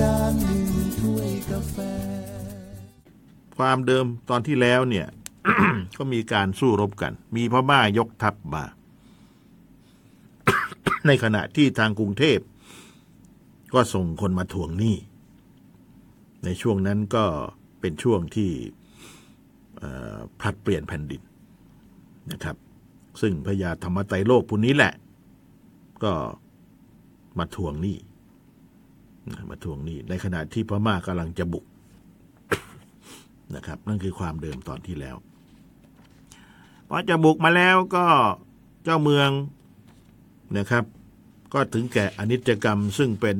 การดื่มถ้วยกาแฟ ความเดิมตอนที่แล้วเนี่ย ก็มีการสู้รบกัน มีพม่ายกทัพมา ในขณะที่ทางกรุงเทพ ก็ส่งคนมาทวงหนี้ ในช่วงนั้นก็เป็นช่วงที่ผลัดเปลี่ยนแผ่นดินนะครับ ซึ่งพญาธรรมไตรโลกผู้นี้แหละ ก็มาทวงหนี้ มาทวงหนี้ในขณะที่พม่ากำลังจะบุกนะครับ นั่นคือความเดิมตอนที่แล้วพอจะบุกมาแล้วก็เจ้าเมืองนะครับ ก็ถึงแก่อนิจกรรมซึ่งเป็น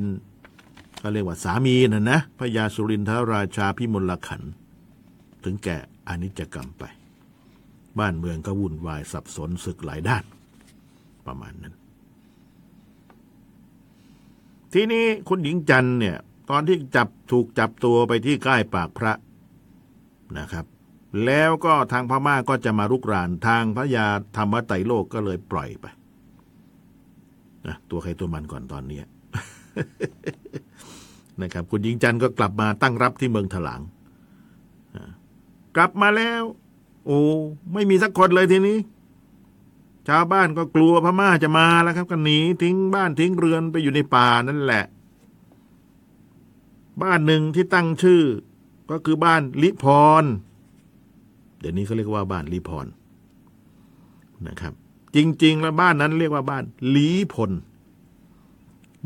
เขาเรียกว่าสามีนะนะพระยาสุรินทราชาพิมลขัน ถึงแก่อนิจกรรมไป บ้านเมืองก็วุ่นวายสับสนศึกหลายด้าน ประมาณนั้น ทีนี้คุณหญิงจันเนี่ย ตอนที่จับถูกจับตัวไปที่ใกล้ปากพระนะครับ แล้วก็ทางพม่าก็จะมารุกรานทางพระยาธรรมไตโลกก็เลยปล่อยไปนะตัวใครตัวมันก่อนตอนเนี้นะครับ คุณหญิงจันก็กลับมาตั้งรับที่เมืองถลางกลับมาแล้ว โอ้ไม่มีสักคนเลยทีนี้ ชาวบ้านก็กลัวพม่าจะมาแล้วครับก็หนีทิ้งบ้านทิ้งเรือนไปอยู่ในป่านั่นแหละ บ้านหนึ่งที่ตั้งชื่อ ก็คือบ้านลิพร เดี๋ยวนี้เขาเรียกว่าบ้านลิพรนะครับ จริง ๆ แล้วบ้านนั้นเรียกว่าบ้านลีพล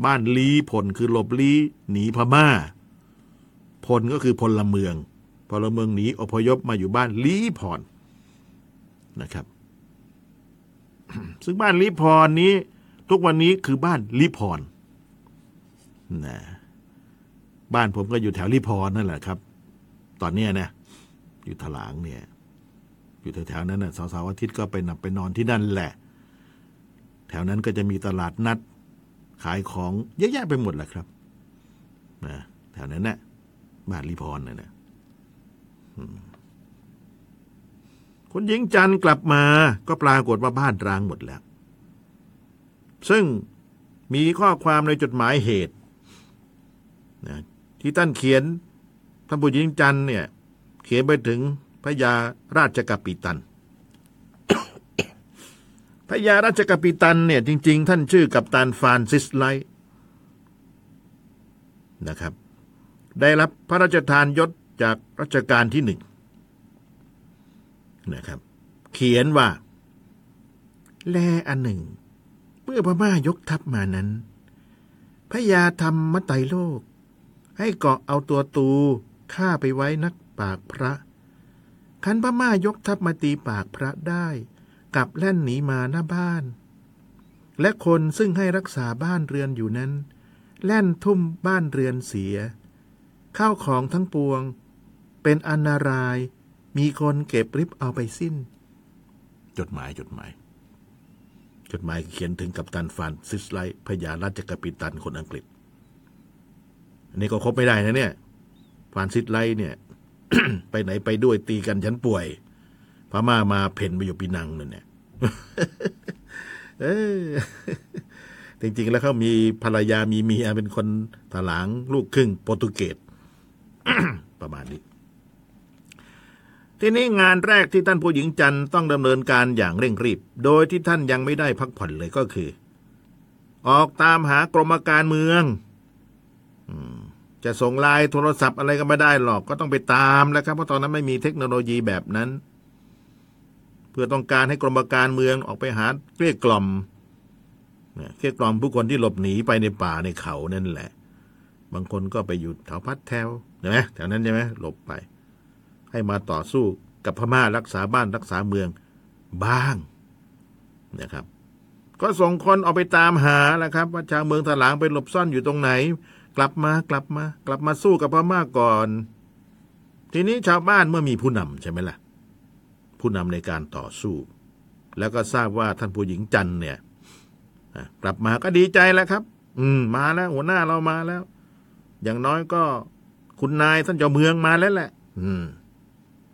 บ้านลีพลคือหลบลี้หนีพม่า พลก็คือพลเมืองพลเมืองหนีอพยพมาอยู่บ้านลีพรนะครับ ซึ่งบ้านลิพรนี้ ทุกวันนี้คือบ้านลิพรนะบ้านผมก็อยู่แถวลิพรนั่นแหละครับ ตอนเนี้ยนะ อยู่ถลางเนี่ย อยู่แถวๆนั้นนะเสาร์อาทิตย์ก็ไปนับไปนอนที่นั่นแหละ แถวนั้นก็จะมีตลาดนัด ขายของเยอะแยะไปหมดแหละครับนะแถวนั้นนะบ้านลิพรนะนะอืม คุณหญิงจันกลับมาก็ปรากฏว่าบ้านร้างหมดแล้ว ซึ่งมีข้อความในจดหมายเหตุนะที่ท่านเขียนท่านผู้หญิงจันเนี่ย เขียนไปถึงพระยาราชกัปปิตันพระยาราชกัปปิตันเนี่ยจริง ๆ ท่านชื่อกัปตันฟรานซิสไลท์นะครับ ได้รับพระราชทานยศจากรัชกาลที่หนึ่ง นะครับ เขียนว่า แลอันหนึ่ง เมื่อพม่ายกทัพมานั้นพระยาธรรมไตรโลก ให้เกาะเอาตัวตูฆ่าไปไว้นักปากพระ คันพม่ายกทัพมาตีปากพระได้กลับแล่นหนีมาหน้าบ้าน และคนซึ่งให้รักษาบ้านเรือนอยู่นั้น แล่นทุ่มบ้านเรือนเสีย ข้าวของทั้งปวง เป็นอันนาราย มีคนเก็บริบเอาไปสิ้น จดหมายจดหมาย จดหมายเขียนถึงกัปตันฟานซิสไลพญาราชกปิตันคนอังกฤษ อันนี้ก็ครบไม่ได้นะเนี่ยฟานซิสไลเนี่ย ไปไหนไปด้วยตีกันฉันป่วยพม่ามาเพ่นไปอยู่ปีนังนั่นเนี่ยเออจริงๆ แล้วเขามีภรรยามีเมียเป็นคนถลางลูกครึ่งโปรตุเกสประมาณนี้ ทีนี้งานแรกที่ท่านผู้หญิงจันต้องดำเนินการอย่างเร่งรีบ โดยที่ท่านยังไม่ได้พักผ่อนเลยก็คือ ออกตามหากรมการเมืองจะส่งไลน์โทรศัพท์อะไรก็ไม่ได้หรอกก็ต้องไปตามแล้วครับเพราะตอนนั้นไม่มีเทคโนโลยีแบบนั้น เพื่อต้องการให้กรมการเมืองออกไปหาเกลี้ยกล่อมเนี่ยเกลี้ยกล่อมผู้คนที่หลบหนีไปในป่าในเขานั่นแหละ บางคนก็ไปอยู่แถวพัดแถวใช่ไหมแถวนั้นใช่ไหมหลบไป ให้มาต่อสู้กับพม่ารักษาบ้านรักษาเมืองบ้างนะครับ ก็ส่งคนออกไปตามหาแหละครับ ว่าชาวเมืองถลางไปหลบซ่อนอยู่ตรงไหน กลับมากลับมา กลับมาสู้กับพม่าก่อน ทีนี้ชาวบ้านเมื่อมีผู้นำใช่ไหมล่ะ ผู้นำในการต่อสู้ แล้วก็ทราบว่าท่านผู้หญิงจันเนี่ยกลับมาก็ดีใจแล้วครับ อืมมาแล้ว หัวหน้าเรามาแล้ว อย่างน้อยก็คุณนายท่านเจ้าเมืองมาแล้วแหละ อืม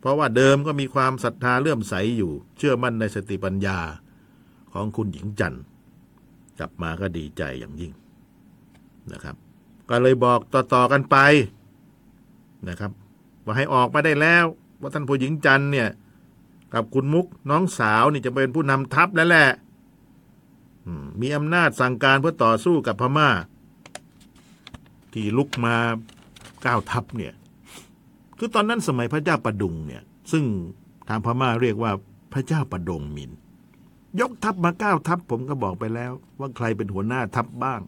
ราะว่าเดิมก็มีความศรัทธาเลื่อมใสอยู่ เชื่อมั่นในสติปัญญาของคุณหญิงจันทร์กลับมาก็ดีใจอย่างยิ่งนะครับ ก็เลยบอกต่อๆกันไปนะครับ ว่าให้ออกมาได้แล้ว ว่าท่านผู้หญิงจันทร์เนี่ย กับคุณมุกน้องสาวนี่จะเป็นผู้นำทัพแล้วแหละมมีอำนาจสั่งการเพื่อต่อสู้กับพม่า ที่ลุกมาก้าวทัพเนี่ย คือตอนนั้นสมัยพระเจ้าประดุงเนี่ย ซึ่งทางพม่าเรียกว่าพระเจ้าประดงมิน ยกทัพมาเก้าทัพผมก็บอกไปแล้ว ว่าใครเป็นหัวหน้าทัพบ้าง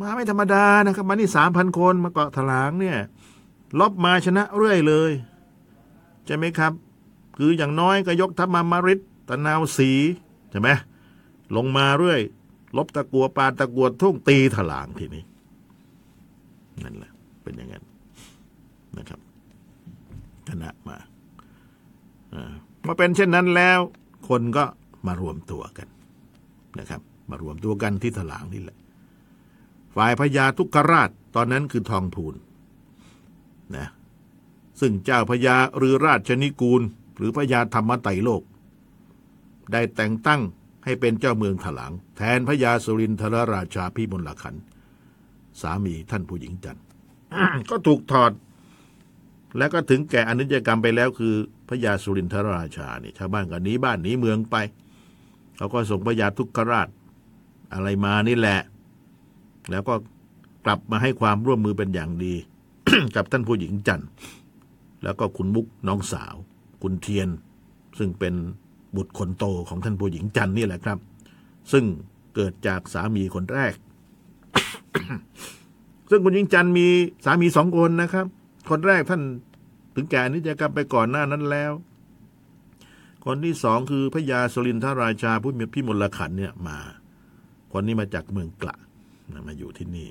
มาไม่ธรรมดานะครับ มานี่สามพันคนมาเกาะถลางเนี่ยลบมาชนะเรื่อยเลยใช่ไหมครับ คืออย่างน้อยก็ยกทัพมามาริดตะนาวสีใช่ไหมลงมาเรื่อยลบตะกัวปาตะกัวทุ่งตีถลางทีนี้นั่นแหละเป็นอย่างนั้น นะครับชนะมาเมื่อเป็นเช่นนั้นแล้ว คนก็มารวมตัวกันนะครับ มารวมตัวกันที่ถลางนี่แหละ ฝ่ายพญาทุกขราชตอนนั้นคือทองพูนนะซึ่งเจ้าพญาหรือราชนิกูล หรือพญาธรรมไตโลก ได้แต่งตั้งให้เป็นเจ้าเมืองถลาง แทนพญาสุรินทรราชาพิมลขัน สามีท่านผู้หญิงจันทร์ก็ถูกถอด แล้วก็ถึงแก่อนิจกรรมไปแล้วคือพญาสุรินทรราชานี่ชาวบ้านก็หนีบ้านหนีเมืองไป เขาก็ส่งพญาทุกขราชอะไรมานี่แหละ แล้วก็กลับมาให้ความร่วมมือเป็นอย่างดี กับท่านผู้หญิงจันทร์แล้วก็คุณมุกน้องสาว คุณเทียน ซึ่งเป็นบุตรคนโตของท่านผู้หญิงจันทร์นี่แหละครับ ซึ่งเกิดจากสามีคนแรก ซึ่งคุณหญิงจันทร์มีสามีสองคนนะครับ คนแรกท่านถึงแก่อนิจกรรมไปก่อนหน้านั้นแล้ว คนที่สองคือพระยาสุรินทราชาผู้มีพิมลขันเนี่ยมา คนนี้มาจากเมืองกละนะมาอยู่ที่นี่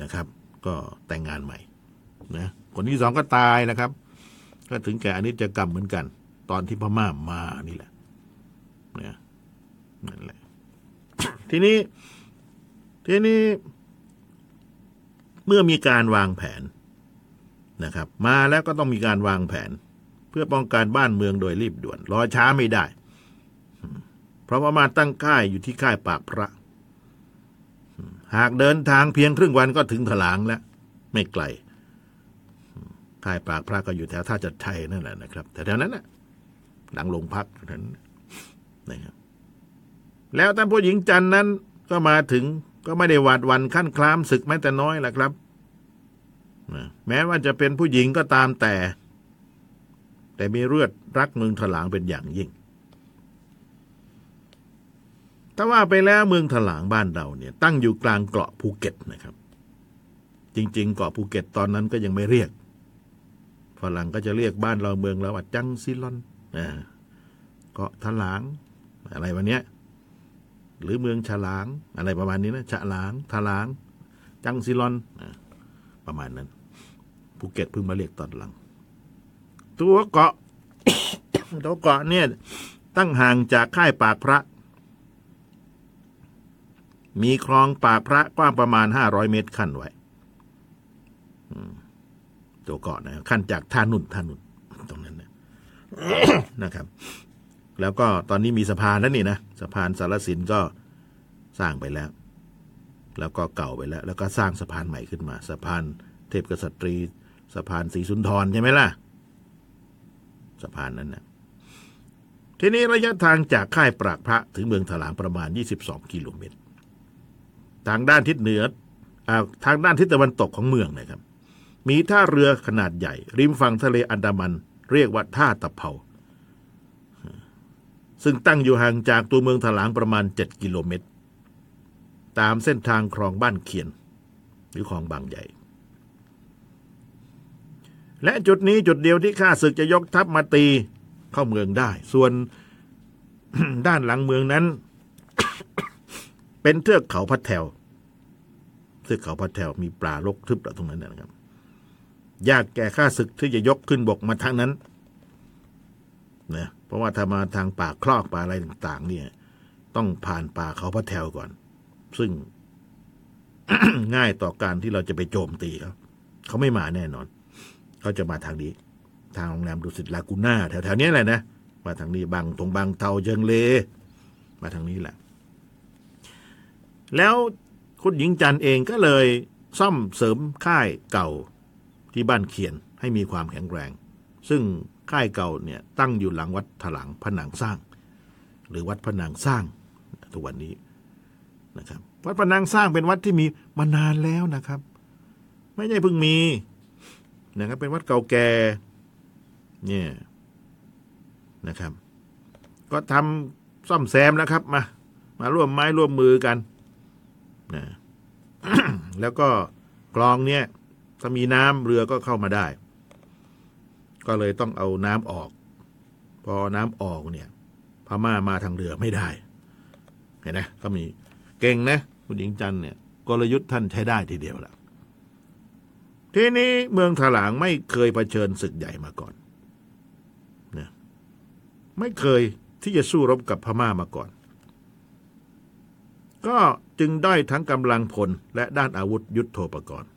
นะครับ ก็แต่งงานใหม่นะคนที่สองก็ตายนะครับ ก็ถึงแก่อนิจกรรมเหมือนกัน ตอนที่พม่ามานี่แหละนะนั่นแหละทีนี้ทีนี้ เมื่อมีการวางแผน นะครับ มาแล้วก็ต้องมีการวางแผน เพื่อป้องกันบ้านเมืองโดยรีบด่วน รอช้าไม่ได้ เพราะว่ามาตั้งค่ายอยู่ที่ค่ายปากพระ หากเดินทางเพียงครึ่งวันก็ถึงถลางแล้ว ไม่ไกล ค่ายปากพระก็อยู่แถวท่าจัดไทยนั่นแหละนะครับ แต่แถวนั้นน่ะหลังโรงพักนั้นนะครับ แล้วท่านผู้หญิงจันนั้นก็มาถึงก็ไม่ได้หวาดวันขั้นคลามศึกแม้แต่น้อยแหละครับ แม้ว่าจะเป็นผู้หญิงก็ตามแต่ แต่มีเลือดรักเมืองถลางเป็นอย่างยิ่งถ้าว่าไปแล้วเมืองถลางบ้านเราเนี่ยตั้งอยู่กลางเกาะภูเก็ตนะครับ จริง ๆ เกาะภูเก็ตตอนนั้นก็ยังไม่เรียกฝรั่งก็จะเรียกบ้านเราเมืองเราว่าจังซิลอนเกาะถลาง อะไรวันเนี้ยหรือเมืองฉลาง อะไรประมาณนี้นะฉลางถลาง จังซิลอนประมาณนั้น ภูเก็ตเพิ่งมาเรียกตอนหลัง ตัวเกาะตัวเกาะเนี่ย ตั้งห่างจากค่ายปากพระ มีคลองปากพระกว้างประมาณห้าร้อยเมตรขั้นไว้ตัวเกาะนะขั้นจากท่านุ่นท่านุ่นตรงนั้นนะนะครับ แล้วก็ตอนนี้มีสะพานแล้วนี่นะสะพานสารสินก็สร้างไปแล้ว แล้วก็เก่าไปแล้ว แล้วก็สร้างสะพานใหม่ขึ้นมา สะพานเทพกษัตรี สะพานศรีสุนทรใช่ไหมล่ะ สะพานนั้นนะทีนี้ระยะทางจากค่ายปรากพระถึงเมืองถลางประมาณ 22 กิโลเมตร ทางด้านทิศเหนืออาทางด้านทิศตะวันตกของเมืองนะครับ มีท่าเรือขนาดใหญ่ ริมฝั่งทะเลอันดามัน เรียกว่าท่าตะเภาซึ่งตั้งอยู่ห่างจากตัวเมืองถลางประมาณ 7 กิโลเมตร ตามเส้นทางคลองบ้านเขียน หรือคลองบางใหญ่ และจุดนี้จุดเดียวที่ข้าศึกจะยกทัพมาตี เข้าเมืองได้ ส่วนด้านหลังเมืองนั้น เป็นเทือกเขาพัดแถวเทือกเขาพัดแถวมีปลารกทึบตรงนั้นนะครับ ยากแก่ข้าศึกที่จะยกขึ้นบกมาทางนั้นนะเพราะว่าถ้ามาทางป่าคลอกป่าอะไรต่าง ๆ เนี่ย ต้องผ่านป่าเขาพัดแถวก่อน ซึ่งง่ายต่อการที่เราจะไปโจมตีเขาเขาไม่มาแน่นอน เขาจะมาทางนี้ ทางโรงแรมดุสิตลากูน่าแถวๆนี้แหละนะ มาทางนี้บางตรงบางเทาเจิงเล มาทางนี้แหละ แล้วคุณหญิงจันเองก็เลยซ่อมเสริมค่ายเก่าที่บ้านเขียนให้มีความแข็งแรง ซึ่งค่ายเก่าเนี่ยตั้งอยู่หลังวัดถลังผนังสร้าง หรือวัดผนังสร้างทุกวันนี้นะครับ วัดผนังสร้างเป็นวัดที่มีมานานแล้วนะครับ ไม่ใช่เพิ่งมี นะครับ เป็นวัดเก่าแก่เนี่ยนะครับ ก็ทำซ่อมแซมนะครับ มา มาร่วมไม้ร่วมมือกันนะแล้วก็กลองเนี่ยถ้ามีน้ำเรือก็เข้ามาได้ ก็เลยต้องเอาน้ำออก พอน้ำออกเนี่ย พม่ามาทางเรือไม่ได้ เห็นไหมก็มีเก่งนะคุณหญิงจันเนี่ยกลยุทธ์ท่านใช้ได้ทีเดียวและ ทีนี้เมืองถลางไม่เคยเผชิญศึกใหญ่มาก่อนนะไม่เคยที่จะสู้รบกับพม่ามาก่อน ก็จึงได้ทั้งกำลังพลและด้านอาวุธยุทโธปกรณ์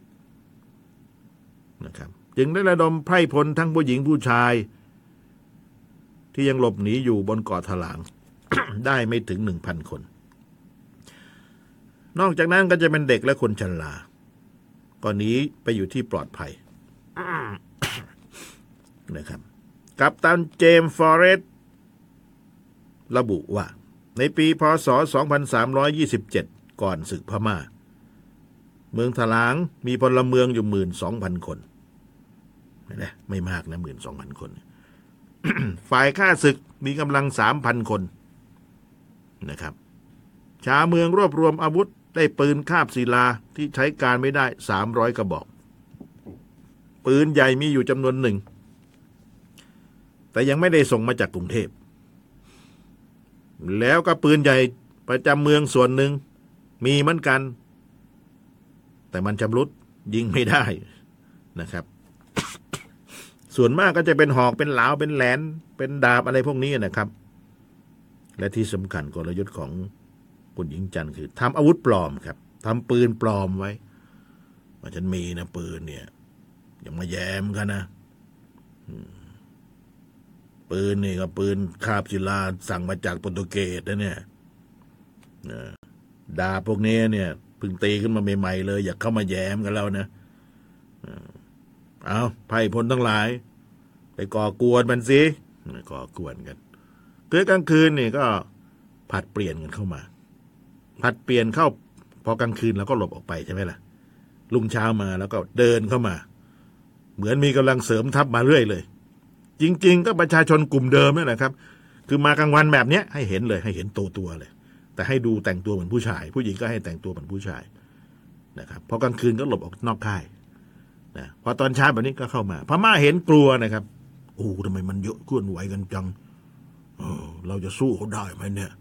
นะครับ จึงได้ระดมไพร่พลทั้งผู้หญิงผู้ชาย ที่ยังหลบหนีอยู่บนเกาะถลาง ได้ไม่ถึงหนึ่งพันคน นอกจากนั้นก็จะเป็นเด็กและคนชรา ก็หนีไปอยู่ที่ปลอดภัยนะครับ กัปตันเจมส์ฟอเรสต์ระบุว่า ในปีพศ 2327 ก่อนศึกพม่า เมืองถลางมีพลเมืองอยู่หมื่นสองพันคนเห็นไหมไม่มากนะหมื่นสองพันคน ฝ่ายข้าศึกมีกำลังสามพันคนนะครับ ชาวเมืองรวบรวมอาวุธ ได้ปืนคาบศิลาที่ใช้การไม่ได้สามร้อยกระบอก ปืนใหญ่มีอยู่จำนวนหนึ่ง แต่ยังไม่ได้ส่งมาจากกรุงเทพ แล้วก็ปืนใหญ่ประจำเมืองส่วนหนึ่ง มีเหมือนกัน แต่มันชำรุดยิงไม่ได้นะครับ ส่วนมากก็จะเป็นหอกเป็นเหลาเป็นแหลน เป็นดาบอะไรพวกนี้นะครับ และที่สำคัญกลยุทธ์ของ คุณหญิงจันทร์คือทำอาวุธปลอมครับทำปืนปลอมไว้ว่าฉันมีนะปืนเนี่ยอย่ามาแย้มกันนะปืนนี่ก็ปืนคาบศิลาสั่งมาจากโปรตุเกสนะเนี่ยดาพวกนี้เนี่ยพิ่งตีขึ้นมาใหม่ๆเลย อย่าเข้ามาแย้มกันแล้วนะเออเอาไพ่พลทั้งหลาย ไปก่อกวนมันสิก่อกวนกันเกิดกลางคืนนี่ก็ผัดเปลี่ยนกันเข้ามา ผัดเปลี่ยนเข้าพอกลางคืนเราก็หลบออกไปใช่ไหมล่ะ ลุงเช้ามาแล้วก็เดินเข้ามา เหมือนมีกำลังเสริมทัพมาเรื่อยเลย จริง ๆ ก็ประชาชนกลุ่มเดิมนี่แหละครับ คือมากลางวันแบบเนี้ยให้เห็นเลยให้เห็นตัวตัวเลย แต่ให้ดูแต่งตัวเหมือนผู้ชาย ผู้หญิงก็ให้แต่งตัวเหมือนผู้ชายนะครับพอกลางคืนก็หลบออกนอกค่ายนะพอตอนเช้าแบบนี้ก็เข้ามาพม่าเห็นกลัวนะครับโอ้ทำไมมันเยอะเคลื่อนไหวกันจังเออเราจะสู้เขาได้ไหมเนี่ย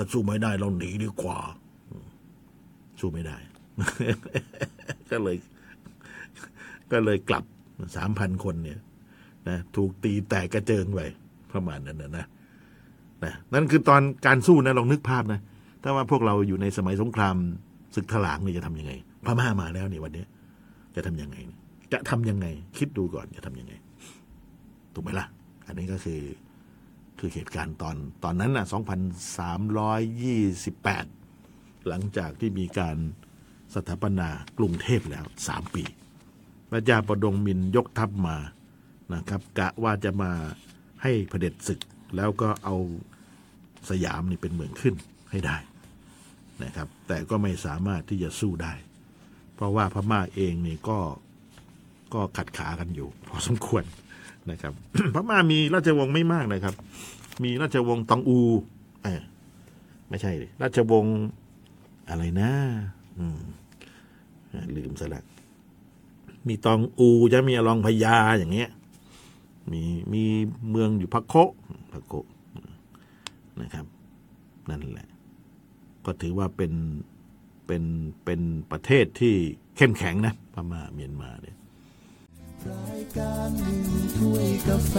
ถ้าสู้ไม่ได้เราหนีดีกว่า สู้ไม่ได้ ก็เลย ก็เลยกลับสามพันคนเนี่ยนะถูกตีแตกกระเจิงไปประมาณนั้นนะนะนะนั่นคือตอนการสู้นะลองนึกภาพนะถ้าว่าพวกเราอยู่ในสมัยสงครามศึกถลางนี่จะทำยังไงพม่ามาแล้วนี่วันนี้จะทำยังไง จะทำยังไง คิดดูก่อนจะทำยังไง ถูกไหมล่ะ อันนี้ก็คือ คือเหตุการณ์ตอนตอนนั้นน่ะ2328 หลังจากที่มีการสถาปนากรุงเทพแล้ว 3 ปีพระเจ้าประดงมินยกทัพมานะครับกะว่าจะมาให้เผด็จศึก แล้วก็เอาสยามนี่เป็นเมืองขึ้นให้ได้นะครับ แต่ก็ไม่สามารถที่จะสู้ได้ เพราะว่าพม่าเองนี่ก็ก็ขัดขากันอยู่ พอสมควร นะครับพม่ามีราชวงศ์ไม่มากนะครับ มีราชวงศ์ตองอูเออไม่ใช่ราชวงศ์อะไรนะอืมลืมซะแล้วมีตองอูจะมีอลองพญาอย่างเงี้ย มีมีเมืองอยู่พักโคพักโคนะครับ นั่นแหละ ก็ถือว่าเป็นเป็นเป็นประเทศที่เข้มแข็งนะพม่าเมียนมาเนี่ย รายการหนึ่งถ้วยกาแฟ